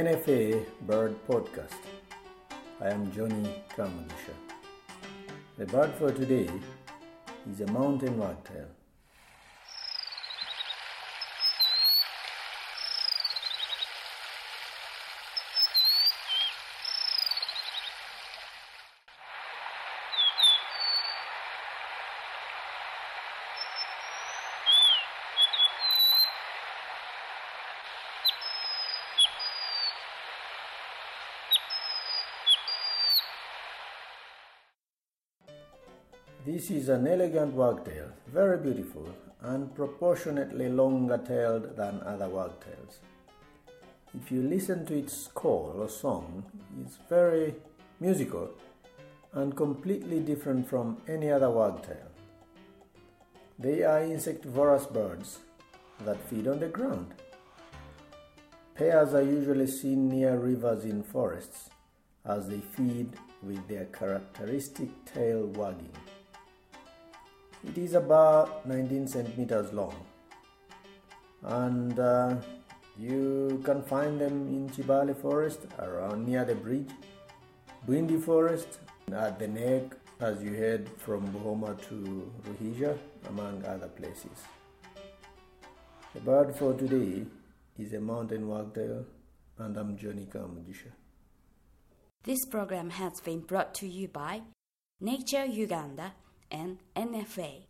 NFA Bird Podcast. I am Johnny Kamugisha. The bird for today is a mountain wagtail. This is an elegant wagtail, very beautiful and proportionately longer tailed than other wagtails. If you listen to its call or song, it's very musical and completely different from any other wagtail. They are insectivorous birds that feed on the ground. Pairs are usually seen near rivers in forests as they feed with their characteristic tail wagging. It is about 19 centimeters long, and uh, you can find them in Kibale Forest around near the bridge, Bwindi Forest at the neck as you head from Buhoma to Ruhija, among other places. The bird for today is a mountain wagtail, and I'm Johnny Kamugisha. This program has been brought to you by Nature Uganda and NFA.